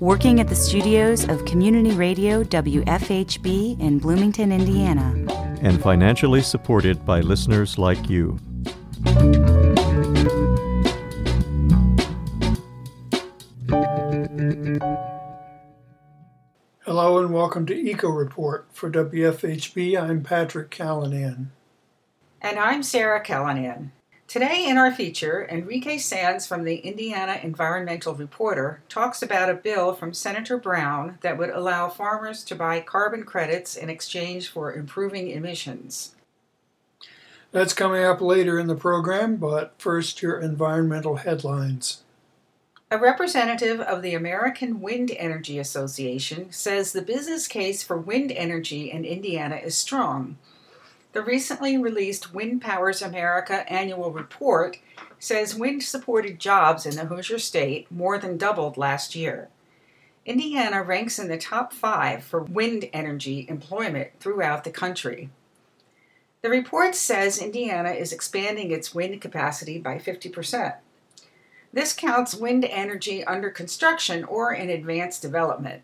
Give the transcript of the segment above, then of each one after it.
working at the studios of Community Radio WFHB in Bloomington, Indiana, and financially supported by listeners like you. Hello and welcome to Eco Report for WFHB. I'm Patrick Callanan. And I'm Sarah Callanan. Today in our feature, Enrique Saenz from the Indiana Environmental Reporter talks about a bill from Senator Braun that would allow farmers to buy carbon credits in exchange for improving emissions. That's coming up later in the program, but first, your environmental headlines. A representative of the American Wind Energy Association says the business case for wind energy in Indiana is strong. The recently released Wind Powers America annual report says wind supported jobs in the Hoosier State more than doubled last year. Indiana ranks in the top five for wind energy employment throughout the country. The report says Indiana is expanding its wind capacity by 50%. This counts wind energy under construction or in advanced development.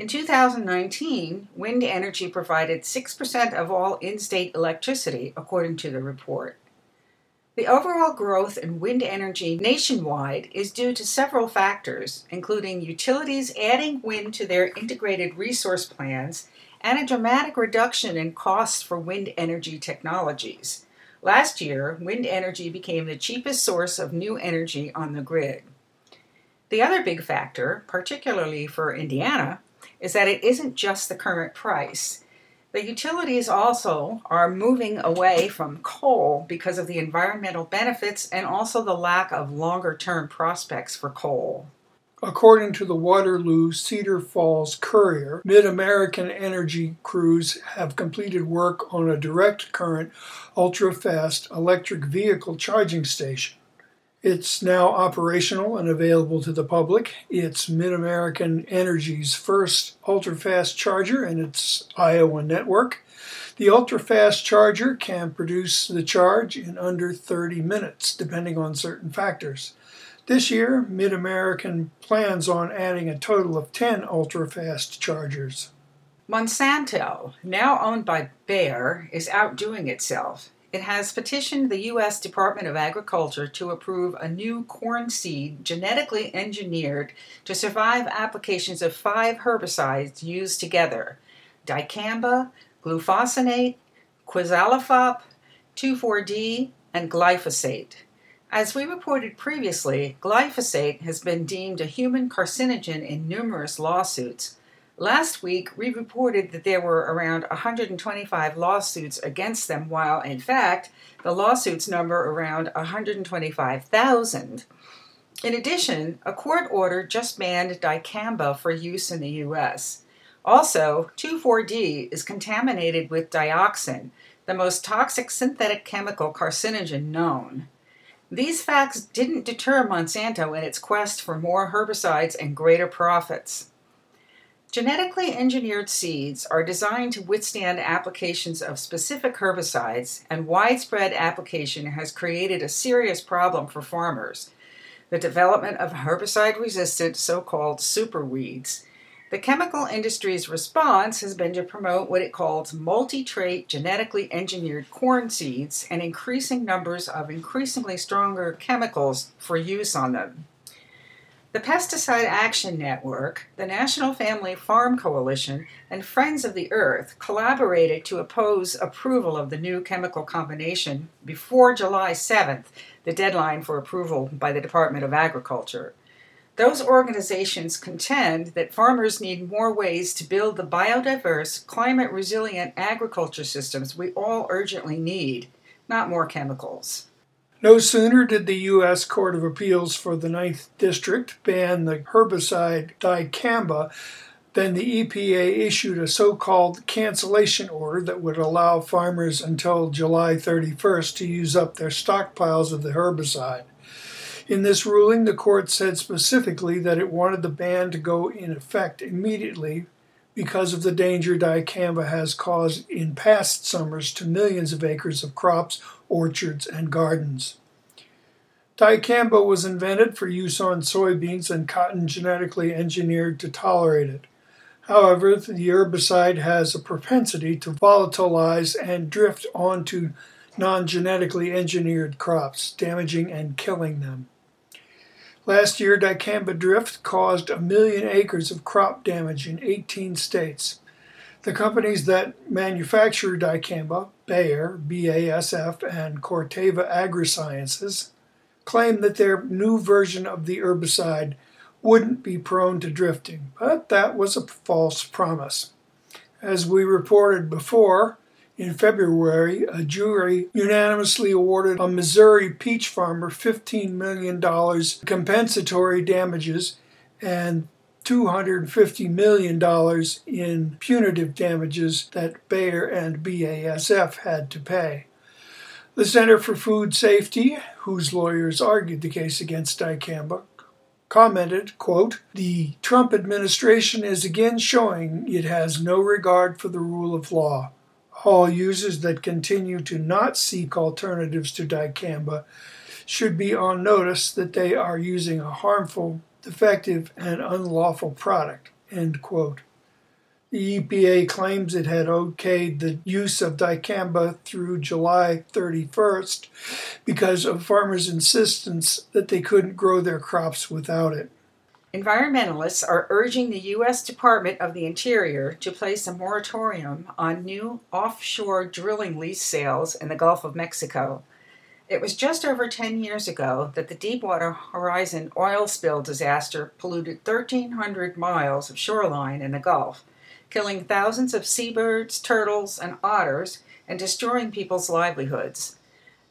In 2019, wind energy provided 6% of all in state electricity, according to the report. The overall growth in wind energy nationwide is due to several factors, including utilities adding wind to their integrated resource plans and a dramatic reduction in costs for wind energy technologies. Last year, wind energy became the cheapest source of new energy on the grid. The other big factor, particularly for Indiana, is that it isn't just the current price. The utilities also are moving away from coal because of the environmental benefits and also the lack of longer term prospects for coal. According to the Waterloo Cedar Falls Courier, MidAmerican Energy crews have completed work on a direct current, ultra fast electric vehicle charging station. It's now operational and available to the public. It's MidAmerican Energy's first ultra fast charger in its Iowa network. The ultra fast charger can produce the charge in under 30 minutes, depending on certain factors. This year, MidAmerican plans on adding a total of 10 ultra fast chargers. Monsanto, now owned by Bayer, is outdoing itself. It has petitioned the U.S. Department of Agriculture to approve a new corn seed genetically engineered to survive applications of five herbicides used together dicamba, glufosinate, quizalofop, 2,4-D, and glyphosate. As we reported previously, glyphosate has been deemed a human carcinogen in numerous lawsuits. Last week, we reported that there were around 125 lawsuits against them, while in fact, the lawsuits number around 125,000. In addition, a court order just banned dicamba for use in the U.S. Also, 2,4-D is contaminated with dioxin, the most toxic synthetic chemical carcinogen known. These facts didn't deter Monsanto in its quest for more herbicides and greater profits. Genetically engineered seeds are designed to withstand applications of specific herbicides, and widespread application has created a serious problem for farmers the development of herbicide resistant so called superweeds. The chemical industry's response has been to promote what it calls multi trait genetically engineered corn seeds and increasing numbers of increasingly stronger chemicals for use on them. The Pesticide Action Network, the National Family Farm Coalition, and Friends of the Earth collaborated to oppose approval of the new chemical combination before July 7th, the deadline for approval by the Department of Agriculture. Those organizations contend that farmers need more ways to build the biodiverse, climate resilient agriculture systems we all urgently need, not more chemicals. No sooner did the U.S. Court of Appeals for the Ninth District ban the herbicide dicamba than the EPA issued a so called cancellation order that would allow farmers until July 31st to use up their stockpiles of the herbicide. In this ruling, the court said specifically that it wanted the ban to go in effect immediately because of the danger dicamba has caused in past summers to millions of acres of crops, orchards, and gardens. Dicamba was invented for use on soybeans and cotton genetically engineered to tolerate it. However, the herbicide has a propensity to volatilize and drift onto non genetically engineered crops, damaging and killing them. Last year, dicamba drift caused a million acres of crop damage in 18 states. The companies that manufacture dicamba, Bayer, BASF, and Corteva Agrisciences, claim that their new version of the herbicide wouldn't be prone to drifting, but that was a false promise. As we reported before, in February, a jury unanimously awarded a Missouri peach farmer $15 million in compensatory damages and $250 million in punitive damages that Bayer and BASF had to pay. The Center for Food Safety, whose lawyers argued the case against dicamba, commented, quote, The Trump administration is again showing it has no regard for the rule of law. All users that continue to not seek alternatives to dicamba should be on notice that they are using a harmful, defective, and unlawful product. End quote. The EPA claims it had okayed the use of dicamba through July 31st because of farmers' insistence that they couldn't grow their crops without it. Environmentalists are urging the U.S. Department of the Interior to place a moratorium on new offshore drilling lease sales in the Gulf of Mexico. It was just over 10 years ago that the Deepwater Horizon oil spill disaster polluted 1,300 miles of shoreline in the Gulf killing thousands of seabirds, turtles, and otters, and destroying people's livelihoods.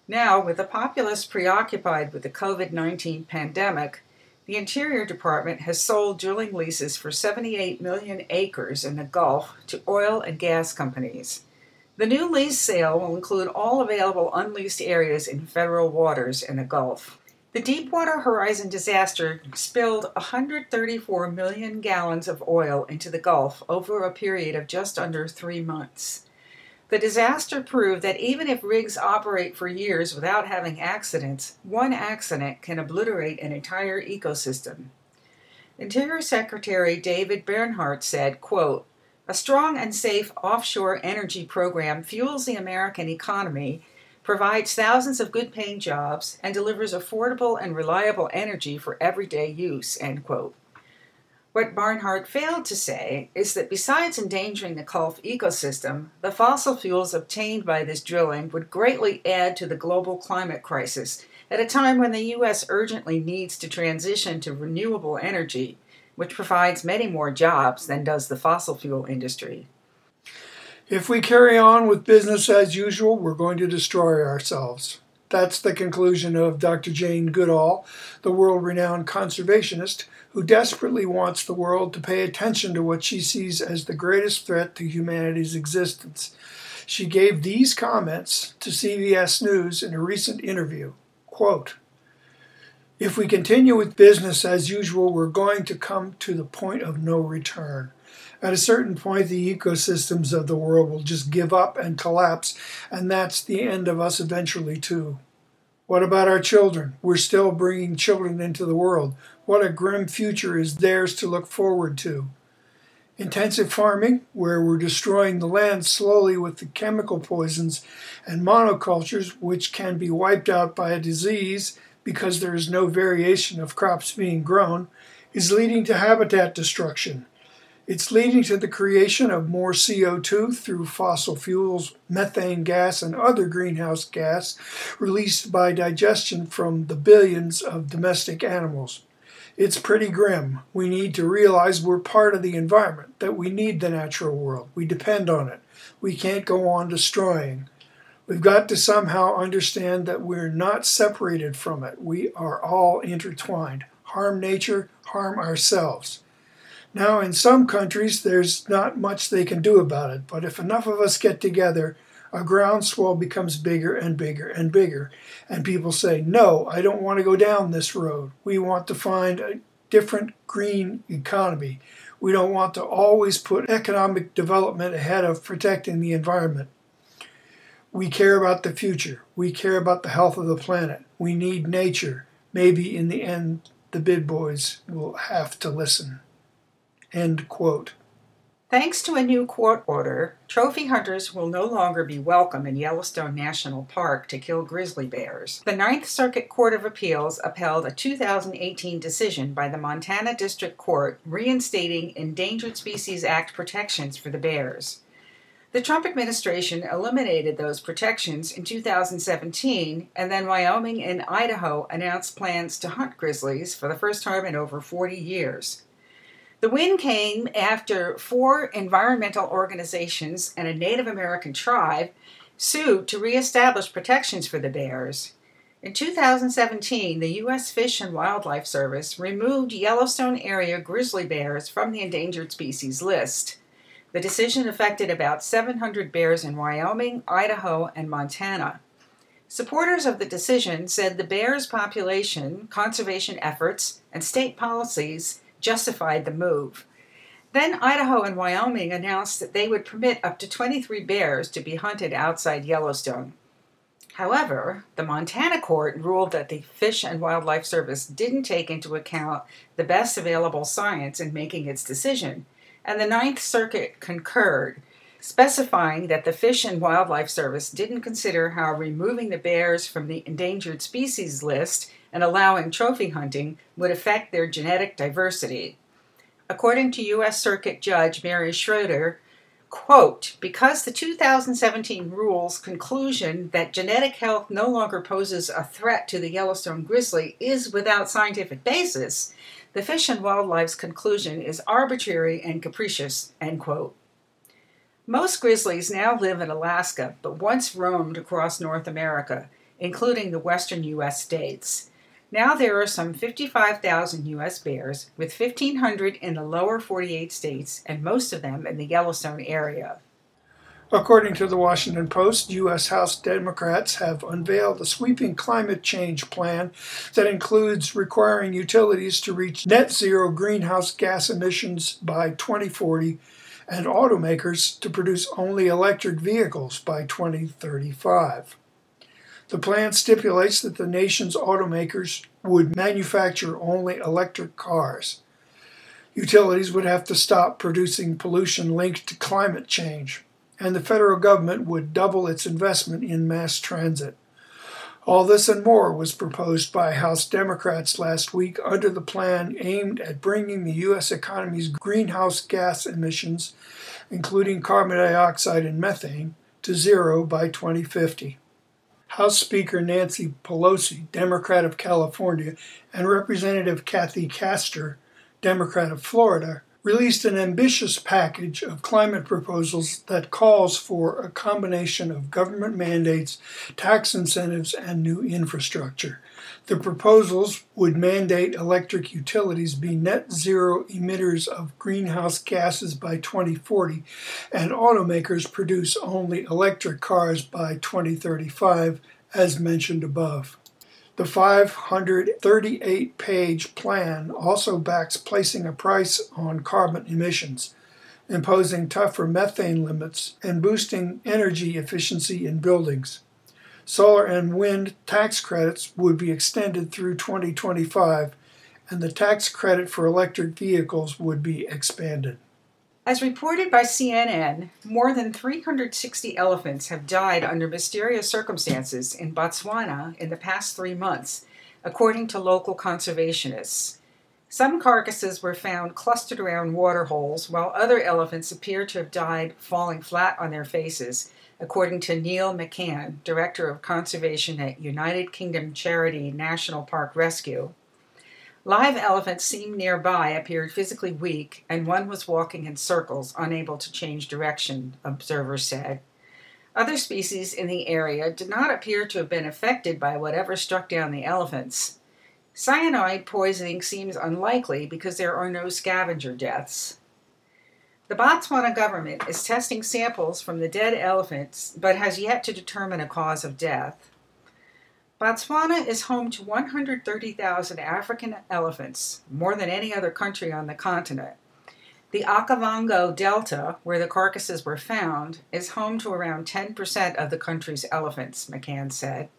Now, with the populace preoccupied with the COVID 19 pandemic, the Interior Department has sold drilling leases for 78 million acres in the Gulf to oil and gas companies. The new lease sale will include all available unleased areas in federal waters in the Gulf. The Deepwater Horizon disaster spilled 134 million gallons of oil into the Gulf over a period of just under three months. The disaster proved that even if rigs operate for years without having accidents, one accident can obliterate an entire ecosystem. Interior Secretary David Bernhardt said, quote, A strong and safe offshore energy program fuels the American economy provides thousands of good paying jobs, and delivers affordable and reliable energy for everyday use. End quote. What Bernhardt failed to say is that besides endangering the Gulf ecosystem, the fossil fuels obtained by this drilling would greatly add to the global climate crisis at a time when the U.S. urgently needs to transition to renewable energy, which provides many more jobs than does the fossil fuel industry. If we carry on with business as usual, we're going to destroy ourselves. That's the conclusion of Dr. Jane Goodall, the world renowned conservationist who desperately wants the world to pay attention to what she sees as the greatest threat to humanity's existence. She gave these comments to CBS News in a recent interview. Quote, if we continue with business as usual, we're going to come to the point of no return. At a certain point, the ecosystems of the world will just give up and collapse, and that's the end of us eventually, too. What about our children? We're still bringing children into the world. What a grim future is theirs to look forward to. Intensive farming, where we're destroying the land slowly with the chemical poisons, and monocultures, which can be wiped out by a disease because there is no variation of crops being grown, is leading to habitat destruction. It's leading to the creation of more CO2 through fossil fuels, methane gas, and other greenhouse gas released by digestion from the billions of domestic animals. It's pretty grim. We need to realize we're part of the environment, that we need the natural world. We depend on it. We can't go on destroying. We've got to somehow understand that we're not separated from it. We are all intertwined. Harm nature, harm ourselves. Now, in some countries, there's not much they can do about it, but if enough of us get together, a groundswell becomes bigger and bigger and bigger. And people say, No, I don't want to go down this road. We want to find a different green economy. We don't want to always put economic development ahead of protecting the environment. We care about the future. We care about the health of the planet. We need nature. Maybe in the end, the big boys will have to listen. End quote. Thanks to a new court order, trophy hunters will no longer be welcome in Yellowstone National Park to kill grizzly bears. The Ninth Circuit Court of Appeals upheld a 2018 decision by the Montana District Court reinstating Endangered Species Act protections for the bears. The Trump administration eliminated those protections in 2017, and then Wyoming and Idaho announced plans to hunt grizzlies for the first time in over 40 years. The win came after four environmental organizations and a Native American tribe sued to reestablish protections for the bears. In 2017, the U.S. Fish and Wildlife Service removed Yellowstone area grizzly bears from the endangered species list. The decision affected about 700 bears in Wyoming, Idaho, and Montana. Supporters of the decision said the bears' population, conservation efforts, and state policies justified the move. Then Idaho and Wyoming announced that they would permit up to 23 bears to be hunted outside Yellowstone. However, the Montana court ruled that the Fish and Wildlife Service didn't take into account the best available science in making its decision, and the Ninth Circuit concurred, specifying that the Fish and Wildlife Service didn't consider how removing the bears from the endangered species list and allowing trophy hunting would affect their genetic diversity. According to U.S. Circuit Judge Mary Schroeder, quote, because the 2017 rule's conclusion that genetic health no longer poses a threat to the Yellowstone grizzly is without scientific basis, the Fish and Wildlife's conclusion is arbitrary and capricious, end quote. Most grizzlies now live in Alaska, but once roamed across North America, including the western U.S. states. Now there are some 55,000 U.S. bears, with 1,500 in the lower 48 states and most of them in the Yellowstone area. According to the Washington Post, U.S. House Democrats have unveiled a sweeping climate change plan that includes requiring utilities to reach net zero greenhouse gas emissions by 2040 and automakers to produce only electric vehicles by 2035. The plan stipulates that the nation's automakers would manufacture only electric cars. Utilities would have to stop producing pollution linked to climate change, and the federal government would double its investment in mass transit. All this and more was proposed by House Democrats last week under the plan aimed at bringing the U.S. economy's greenhouse gas emissions, including carbon dioxide and methane, to zero by 2050. House Speaker Nancy Pelosi, Democrat of California, and Representative Kathy Castor, Democrat of Florida, released an ambitious package of climate proposals that calls for a combination of government mandates, tax incentives, and new infrastructure. The proposals would mandate electric utilities be net zero emitters of greenhouse gases by 2040 and automakers produce only electric cars by 2035, as mentioned above. The 538 page plan also backs placing a price on carbon emissions, imposing tougher methane limits, and boosting energy efficiency in buildings. Solar and wind tax credits would be extended through 2025, and the tax credit for electric vehicles would be expanded. As reported by CNN, more than 360 elephants have died under mysterious circumstances in Botswana in the past three months, according to local conservationists. Some carcasses were found clustered around water holes, while other elephants appear to have died falling flat on their faces, according to Niall McCann, Director of Conservation at United Kingdom charity National Park Rescue. Live elephants seen nearby appeared physically weak, and one was walking in circles, unable to change direction, observers said. Other species in the area did not appear to have been affected by whatever struck down the elephants. Cyanide poisoning seems unlikely because there are no scavenger deaths. The Botswana government is testing samples from the dead elephants but has yet to determine a cause of death. Botswana is home to 130,000 African elephants, more than any other country on the continent. The Okavango Delta, where the carcasses were found, is home to around 10% of the country's elephants, McCann said.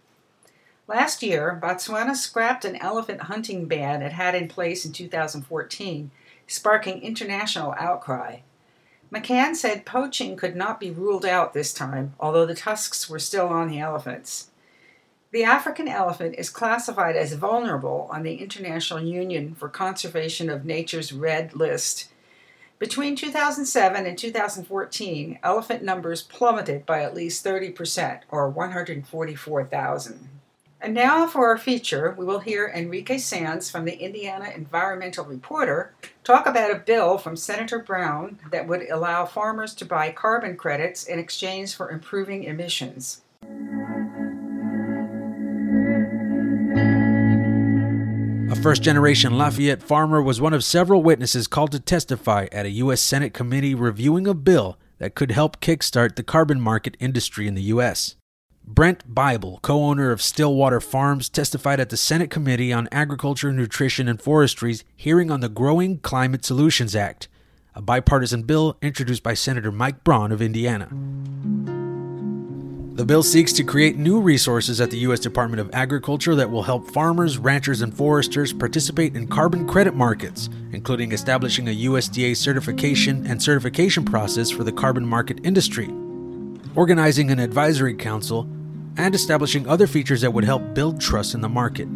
Last year, Botswana scrapped an elephant hunting ban it had in place in 2014, sparking international outcry. McCann said poaching could not be ruled out this time, although the tusks were still on the elephants. The African elephant is classified as vulnerable on the International Union for Conservation of Nature's Red List between 2007 and 2014, elephant numbers plummeted by at least 30%, or 144,000. And now for our feature, we will hear Enrique Saenz from the Indiana Environmental Reporter talk about a bill from Senator Braun that would allow farmers to buy carbon credits in exchange for improving emissions. A first generation Lafayette farmer was one of several witnesses called to testify at a U.S. Senate committee reviewing a bill that could help kickstart the carbon market industry in the U.S. Brent Bible, co owner of Stillwater Farms, testified at the Senate Committee on Agriculture, Nutrition, and Forestry's hearing on the Growing Climate Solutions Act, a bipartisan bill introduced by Senator Mike Braun of Indiana. The bill seeks to create new resources at the U.S. Department of Agriculture that will help farmers, ranchers, and foresters participate in carbon credit markets, including establishing a USDA certification and certification process for the carbon market industry, organizing an advisory council, and establishing other features that would help build trust in the market.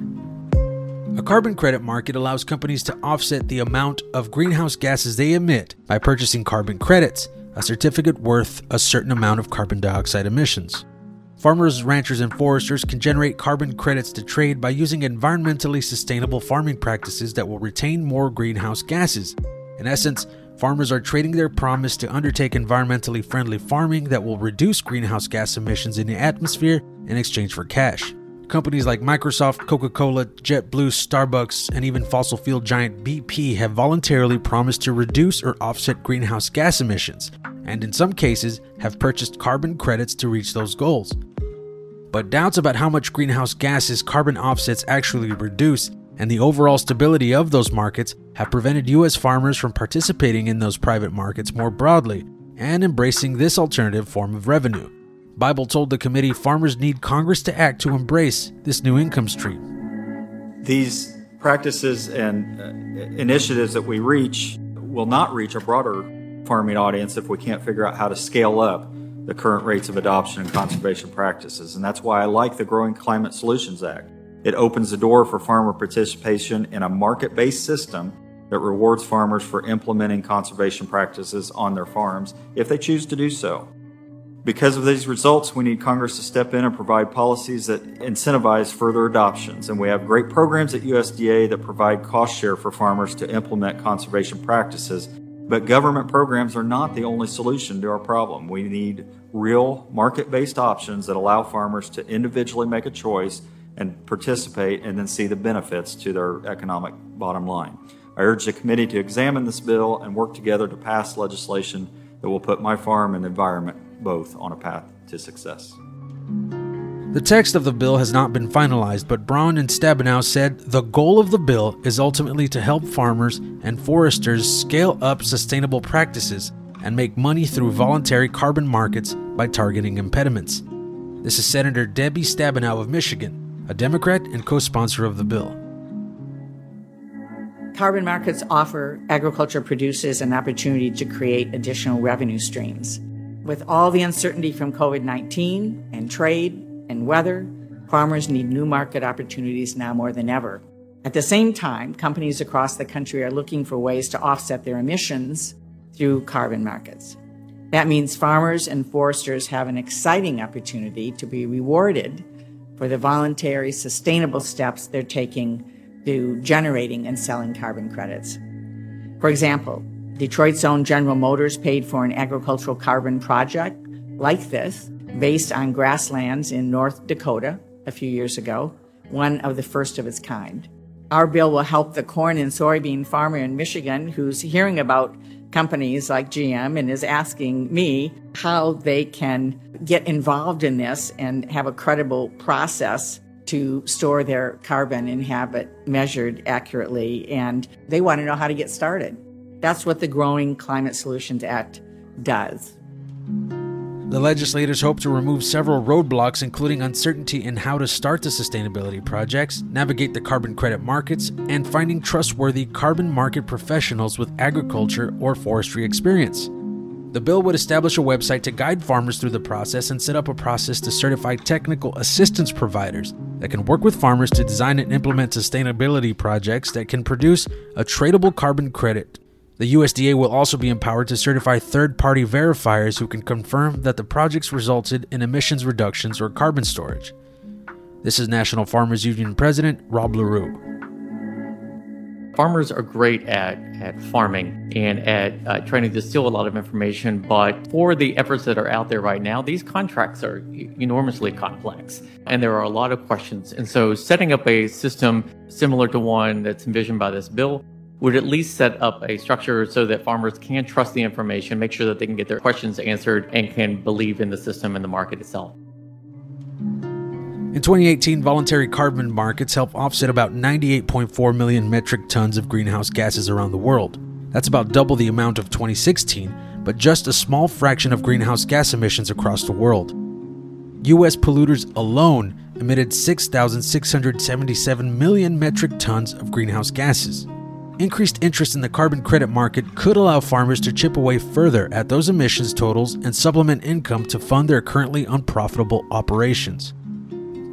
A carbon credit market allows companies to offset the amount of greenhouse gases they emit by purchasing carbon credits, a certificate worth a certain amount of carbon dioxide emissions. Farmers, ranchers, and foresters can generate carbon credits to trade by using environmentally sustainable farming practices that will retain more greenhouse gases. In essence, farmers are trading their promise to undertake environmentally friendly farming that will reduce greenhouse gas emissions in the atmosphere in exchange for cash. Companies like Microsoft, Coca Cola, JetBlue, Starbucks, and even fossil fuel giant BP have voluntarily promised to reduce or offset greenhouse gas emissions, and in some cases have purchased carbon credits to reach those goals but doubts about how much greenhouse gases carbon offsets actually reduce and the overall stability of those markets have prevented U.S. farmers from participating in those private markets more broadly and embracing this alternative form of revenue. Bible told the committee farmers need Congress to act to embrace this new income stream. These practices and uh, initiatives that we reach will not reach a broader farming audience if we can't figure out how to scale up the current rates of adoption and conservation practices. And that's why I like the Growing Climate Solutions Act. It opens the door for farmer participation in a market based system that rewards farmers for implementing conservation practices on their farms if they choose to do so. Because of these results, we need Congress to step in and provide policies that incentivize further adoptions. And we have great programs at USDA that provide cost share for farmers to implement conservation practices but government programs are not the only solution to our problem. We need real market based options that allow farmers to individually make a choice and participate and then see the benefits to their economic bottom line. I urge the committee to examine this bill and work together to pass legislation that will put my farm and environment both on a path to success. The text of the bill has not been finalized, but Braun and Stabenow said the goal of the bill is ultimately to help farmers and foresters scale up sustainable practices and make money through voluntary carbon markets by targeting impediments. This is Senator Debbie Stabenow of Michigan, a Democrat and co sponsor of the bill. Carbon markets offer agriculture producers an opportunity to create additional revenue streams. With all the uncertainty from COVID 19 and trade, and weather, farmers need new market opportunities now more than ever. At the same time, companies across the country are looking for ways to offset their emissions through carbon markets. That means farmers and foresters have an exciting opportunity to be rewarded for the voluntary, sustainable steps they're taking to generating and selling carbon credits. For example, Detroit's own General Motors paid for an agricultural carbon project like this based on grasslands in North Dakota a few years ago, one of the first of its kind. Our bill will help the corn and soybean farmer in Michigan who's hearing about companies like GM and is asking me how they can get involved in this and have a credible process to store their carbon and have it measured accurately. And they want to know how to get started. That's what the Growing Climate Solutions Act does. The legislators hope to remove several roadblocks, including uncertainty in how to start the sustainability projects, navigate the carbon credit markets, and finding trustworthy carbon market professionals with agriculture or forestry experience. The bill would establish a website to guide farmers through the process and set up a process to certify technical assistance providers that can work with farmers to design and implement sustainability projects that can produce a tradable carbon credit the USDA will also be empowered to certify third party verifiers who can confirm that the projects resulted in emissions reductions or carbon storage. This is National Farmers Union President Rob Larew. Farmers are great at, at farming and at uh, trying to distill a lot of information, but for the efforts that are out there right now, these contracts are enormously complex and there are a lot of questions. And so, setting up a system similar to one that's envisioned by this bill would at least set up a structure so that farmers can trust the information, make sure that they can get their questions answered, and can believe in the system and the market itself. In 2018, voluntary carbon markets helped offset about 98.4 million metric tons of greenhouse gases around the world. That's about double the amount of 2016, but just a small fraction of greenhouse gas emissions across the world. U.S. polluters alone emitted 6,677 million metric tons of greenhouse gases. Increased interest in the carbon credit market could allow farmers to chip away further at those emissions totals and supplement income to fund their currently unprofitable operations.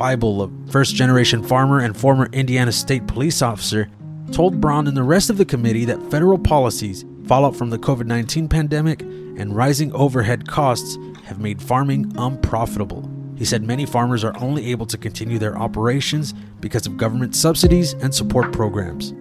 Bible, a first generation farmer and former Indiana State police officer, told Braun and the rest of the committee that federal policies, fallout from the COVID 19 pandemic, and rising overhead costs have made farming unprofitable. He said many farmers are only able to continue their operations because of government subsidies and support programs.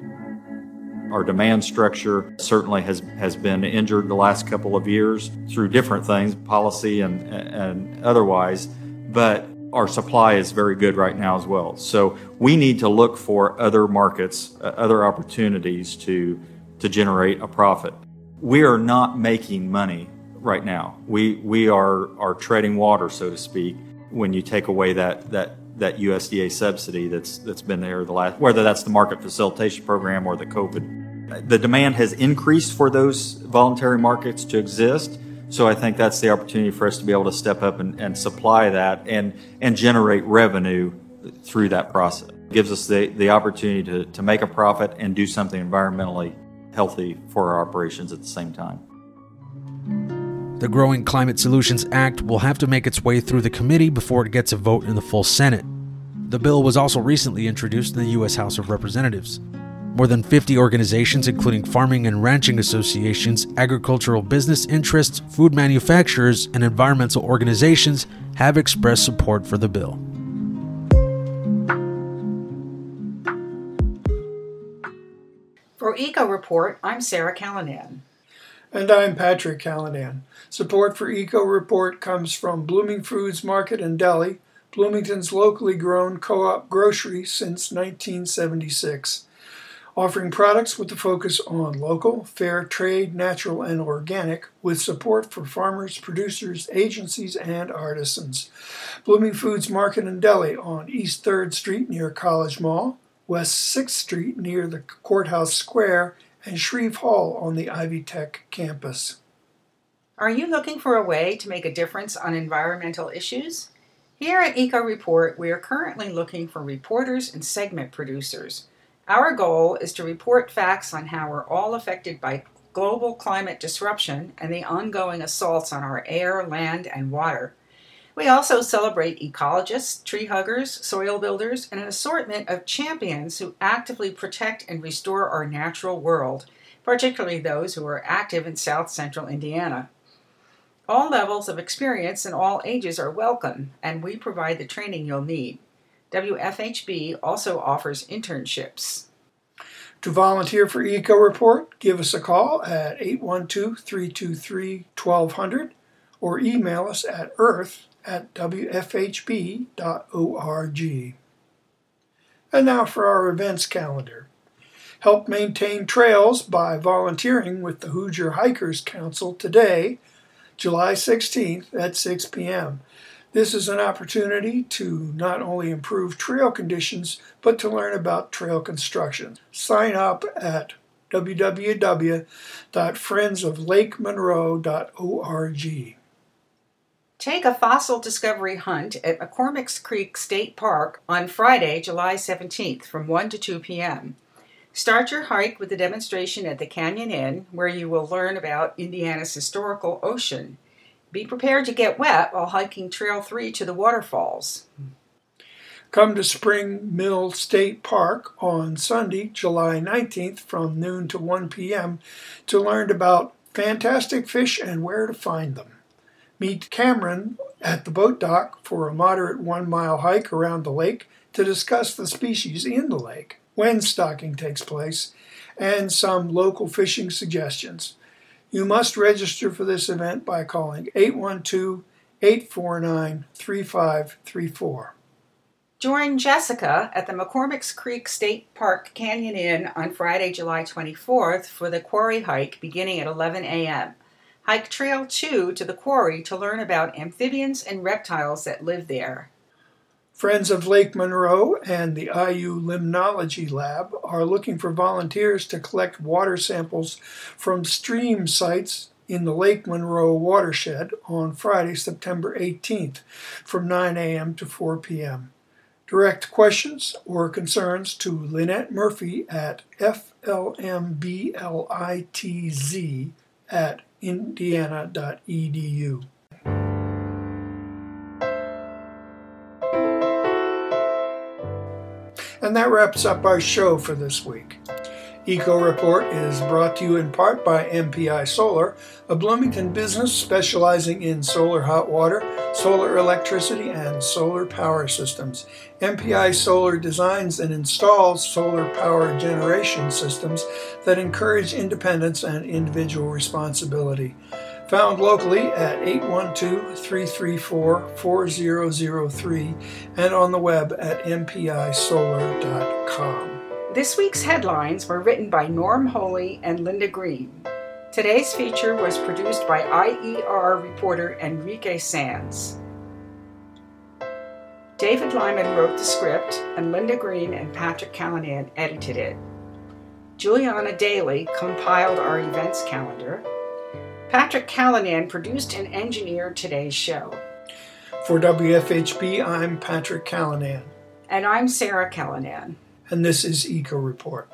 Our demand structure certainly has, has been injured the last couple of years through different things, policy and, and otherwise, but our supply is very good right now as well. So we need to look for other markets, uh, other opportunities to, to generate a profit. We are not making money right now. We, we are, are treading water, so to speak, when you take away that, that that USDA subsidy that's that's been there the last whether that's the market facilitation program or the COVID. The demand has increased for those voluntary markets to exist. So I think that's the opportunity for us to be able to step up and, and supply that and and generate revenue through that process. It gives us the, the opportunity to, to make a profit and do something environmentally healthy for our operations at the same time. The Growing Climate Solutions Act will have to make its way through the committee before it gets a vote in the full Senate. The bill was also recently introduced in the U.S. House of Representatives. More than 50 organizations, including farming and ranching associations, agricultural business interests, food manufacturers, and environmental organizations, have expressed support for the bill. For Eco Report, I'm Sarah Callanan. And I'm Patrick Callanan. Support for Eco Report comes from Blooming Foods Market and Deli, Bloomington's locally grown co op grocery since 1976, offering products with a focus on local, fair trade, natural, and organic, with support for farmers, producers, agencies, and artisans. Blooming Foods Market and Deli on East 3rd Street near College Mall, West 6th Street near the Courthouse Square, and Shreve Hall on the Ivy Tech campus. Are you looking for a way to make a difference on environmental issues? Here at Eco Report, we are currently looking for reporters and segment producers. Our goal is to report facts on how we're all affected by global climate disruption and the ongoing assaults on our air, land, and water. We also celebrate ecologists, tree huggers, soil builders, and an assortment of champions who actively protect and restore our natural world, particularly those who are active in south central Indiana. All levels of experience and all ages are welcome, and we provide the training you'll need. WFHB also offers internships. To volunteer for Eco Report, give us a call at 812 323 1200 or email us at earth at wfhb.org. And now for our events calendar. Help maintain trails by volunteering with the Hoosier Hikers Council today, July 16th at 6 p.m. This is an opportunity to not only improve trail conditions, but to learn about trail construction. Sign up at www.friendsoflakemonroe.org. Take a fossil discovery hunt at McCormick's Creek State Park on Friday, July 17th from 1 to 2 p.m. Start your hike with a demonstration at the Canyon Inn, where you will learn about Indiana's historical ocean. Be prepared to get wet while hiking Trail 3 to the waterfalls. Come to Spring Mill State Park on Sunday, July 19th from noon to 1 p.m. to learn about fantastic fish and where to find them. Meet Cameron at the boat dock for a moderate one mile hike around the lake to discuss the species in the lake, when stocking takes place, and some local fishing suggestions. You must register for this event by calling 812 849 3534. Join Jessica at the McCormick's Creek State Park Canyon Inn on Friday, July 24th for the quarry hike beginning at 11 a.m. Hike Trail 2 to the quarry to learn about amphibians and reptiles that live there. Friends of Lake Monroe and the IU Limnology Lab are looking for volunteers to collect water samples from stream sites in the Lake Monroe watershed on Friday, September 18th from 9 a.m. to 4 p.m. Direct questions or concerns to Lynette Murphy at flmblitz at indiana.edu. And that wraps up our show for this week. Eco Report is brought to you in part by MPI Solar, a Bloomington business specializing in solar hot water, solar electricity, and solar power systems. MPI Solar designs and installs solar power generation systems that encourage independence and individual responsibility. Found locally at 812 334 4003 and on the web at mpisolar.com. This week's headlines were written by Norm Holy and Linda Green. Today's feature was produced by IER reporter Enrique Saenz. David Lyman wrote the script, and Linda Green and Patrick Callanan edited it. Juliana Daly compiled our events calendar. Patrick Callanan produced and engineered today's show. For WFHB, I'm Patrick Callanan. And I'm Sarah Callanan. And this is Eco Report.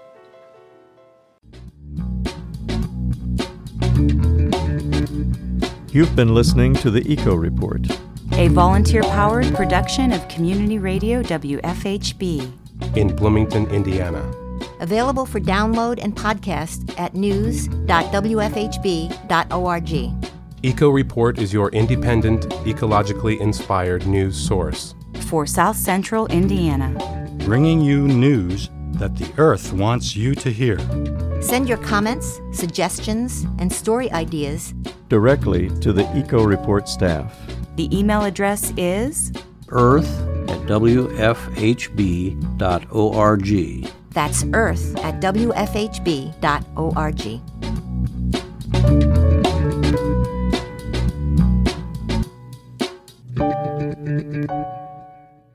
You've been listening to the Eco Report, a volunteer powered production of Community Radio WFHB in Bloomington, Indiana. Available for download and podcast at news.wfhb.org. Eco Report is your independent, ecologically inspired news source for South Central Indiana, bringing you news that the Earth wants you to hear. Send your comments, suggestions, and story ideas directly to the Eco Report staff. The email address is earth at wfhb.org. That's earth at wfhb.org.